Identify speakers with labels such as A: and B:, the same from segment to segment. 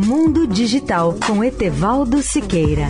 A: Mundo Digital com Etevaldo Siqueira.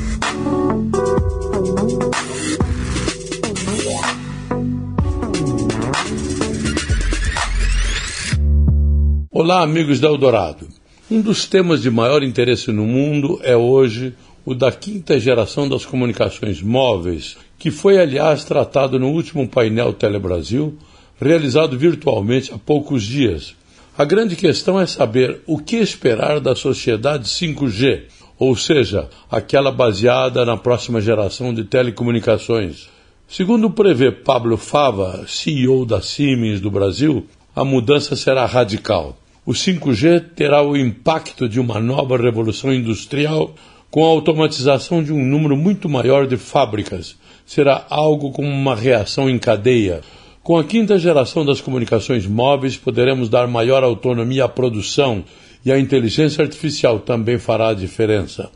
B: Olá, amigos da Eldorado. Um dos temas de maior interesse no mundo é hoje o da quinta geração das comunicações móveis, que foi, aliás, tratado no último painel Telebrasil, realizado virtualmente há poucos dias. A grande questão é saber o que esperar da sociedade 5G, ou seja, aquela baseada na próxima geração de telecomunicações. Segundo prevê Pablo Fava, CEO da Siemens do Brasil, a mudança será radical. O 5G terá o impacto de uma nova revolução industrial com a automatização de um número muito maior de fábricas. Será algo como uma reação em cadeia. Com a quinta geração das comunicações móveis, poderemos dar maior autonomia à produção e a inteligência artificial também fará a diferença.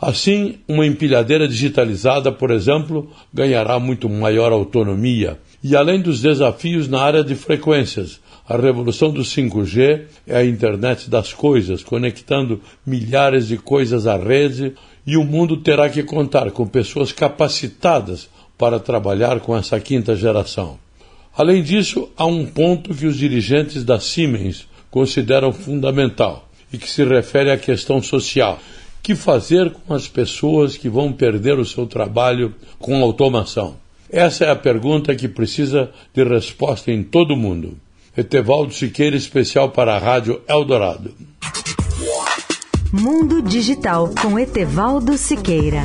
B: Assim, uma empilhadeira digitalizada, por exemplo, ganhará muito maior autonomia. E além dos desafios na área de frequências, a revolução do 5G é a internet das coisas, conectando milhares de coisas à rede, e o mundo terá que contar com pessoas capacitadas para trabalhar com essa quinta geração. Além disso, há um ponto que os dirigentes da Siemens consideram fundamental e que se refere à questão social. Que fazer com as pessoas que vão perder o seu trabalho com automação? Essa é a pergunta que precisa de resposta em todo o mundo. Etevaldo Siqueira, especial para a Rádio Eldorado.
A: Mundo Digital com Etevaldo Siqueira.